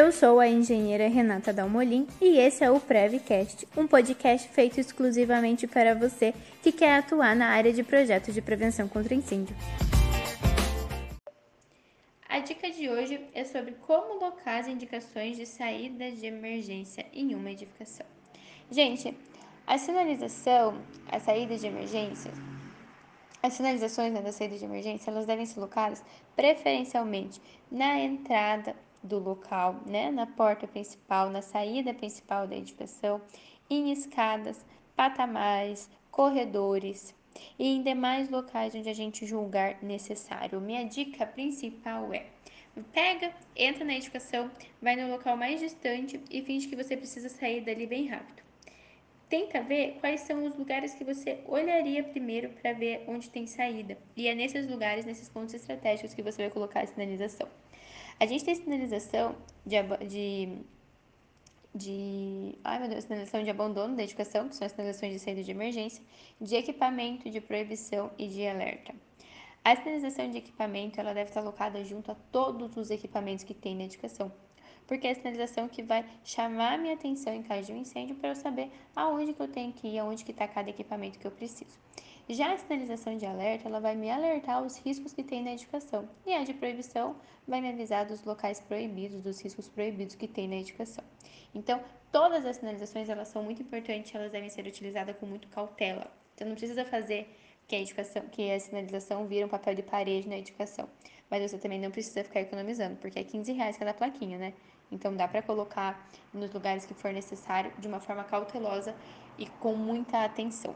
Eu sou a engenheira Renata Dalmolin e esse é o Prevcast, um podcast feito exclusivamente para você que quer atuar na área de projetos de prevenção contra incêndio. A dica de hoje é sobre como locar as indicações de saída de emergência em uma edificação. Gente, a sinalização, a saída de emergência, as sinalizações né, da saída de emergência, elas devem ser locadas preferencialmente na entrada do local, né, na porta principal, na saída principal da edificação, em escadas, patamares, corredores e em demais locais onde a gente julgar necessário. Minha dica principal é: pega, entra na edificação, vai no local mais distante e finge que você precisa sair dali bem rápido. Tenta ver quais são os lugares que você olharia primeiro para ver onde tem saída. E é nesses lugares, nesses pontos estratégicos que você vai colocar a sinalização. A gente tem sinalização de, de, de ai meu Deus, sinalização de abandono da edificação, que são as sinalizações de saída de emergência, de equipamento, de proibição e de alerta. A sinalização de equipamento ela deve estar alocada junto a todos os equipamentos que tem na edificação, porque é a sinalização que vai chamar a minha atenção em caso de um incêndio para eu saber aonde que eu tenho que ir, aonde que está cada equipamento que eu preciso. Já a sinalização de alerta, ela vai me alertar os riscos que tem na edificação, e a de proibição vai me avisar dos locais proibidos, dos riscos proibidos que tem na edificação. Então, todas as sinalizações, elas são muito importantes, elas devem ser utilizadas com muito cautela. Então, não precisa fazer que a que a sinalização vira um papel de parede na edificação. Mas você também não precisa ficar economizando, porque é 15 reais cada plaquinha, né? Então dá para colocar nos lugares que for necessário de uma forma cautelosa e com muita atenção.